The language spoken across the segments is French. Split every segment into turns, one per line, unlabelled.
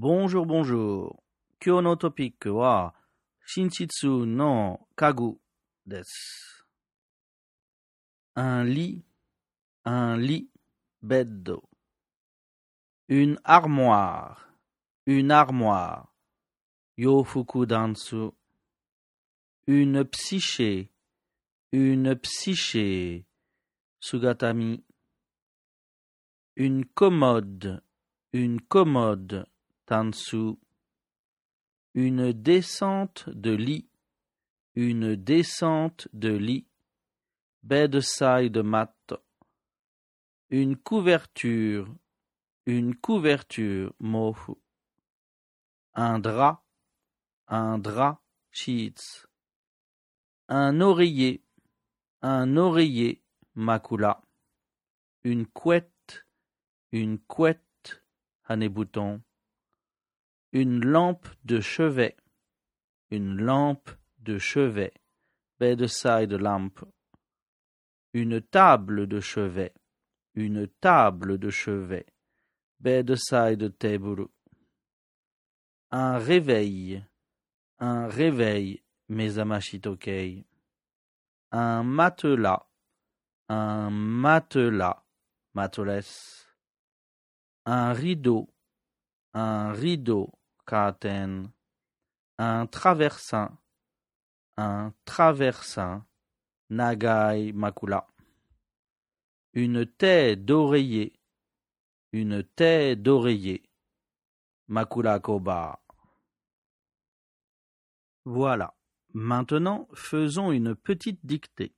Bonjour, bonjour. Kyo no topic wa Shinchitsu no kagu desu. Un lit, un lit, beddo. Une armoire, une armoire. Yofuku dansu. Une psyché, une psyché. Sugatami. Une commode, une commode. Tansu. Une descente de lit, une descente de lit. Bedside mat. Une couverture, une couverture. Mofu. Un drap, un drap. Sheets. Un oreiller, un oreiller. Makula. Une couette, une couette. Hanebouton. Une lampe de chevet, une lampe de chevet. Bedside lamp. Une table de chevet, une table de chevet. Bedside table. Un réveil, un réveil. Mezamashitokei. Un matelas, un matelas. Matelas. Un rideau, un rideau. Curtain. Un traversin, un traversin. Nagai Makula. Une taie d'oreiller, une taie d'oreiller. Makula Koba. Voilà. Maintenant, faisons une petite dictée.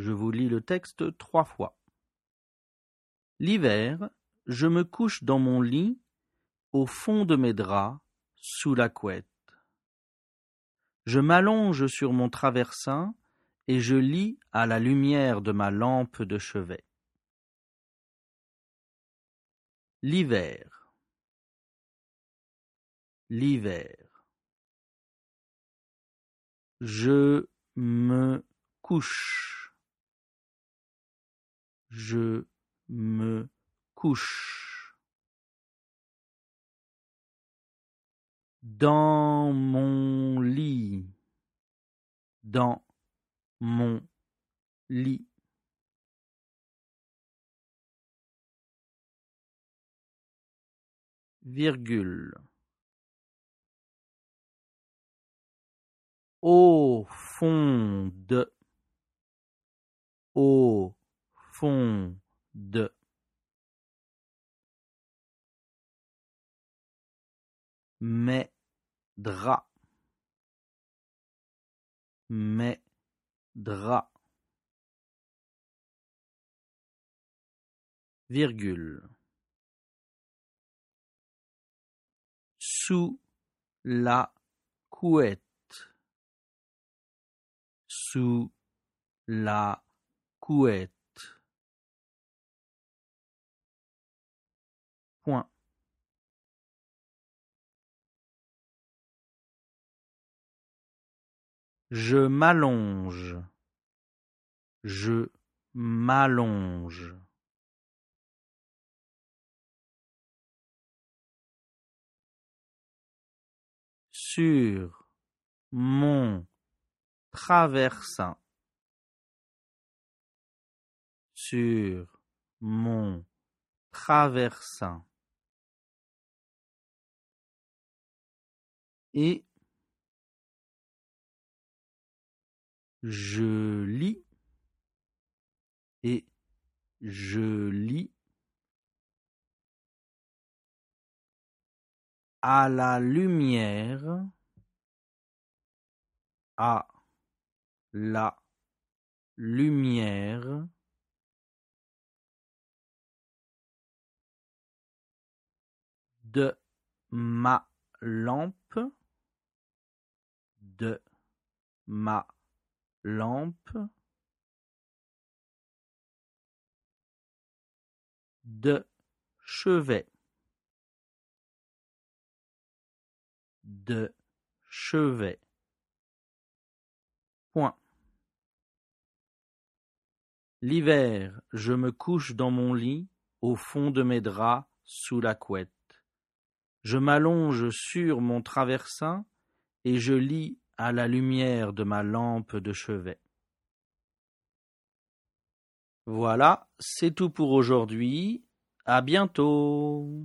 Je vous lis le texte trois fois. L'hiver, je me couche dans mon lit, au fond de mes draps, sous la couette. Je m'allonge sur mon traversin et je lis à la lumière de ma lampe de chevet. L'hiver. L'hiver. Je me couche. Je me couche. Dans mon lit. Dans mon lit. Virgule. Au fond de. Au fond de. Mes draps. Mes draps. Virgule. Sous la couette. Sous la couette. Point. Je m'allonge. Je m'allonge. Sur mon traversin. Sur mon traversin. Je lis et je lis à la lumière à la lumière de ma lampe de ma lampe de chevet. De chevet. Point. L'hiver, je me couche dans mon lit, au fond de mes draps, sous la couette. Je m'allonge sur mon traversin et je lis à la lumière de ma lampe de chevet. Voilà, c'est tout pour aujourd'hui. À bientôt.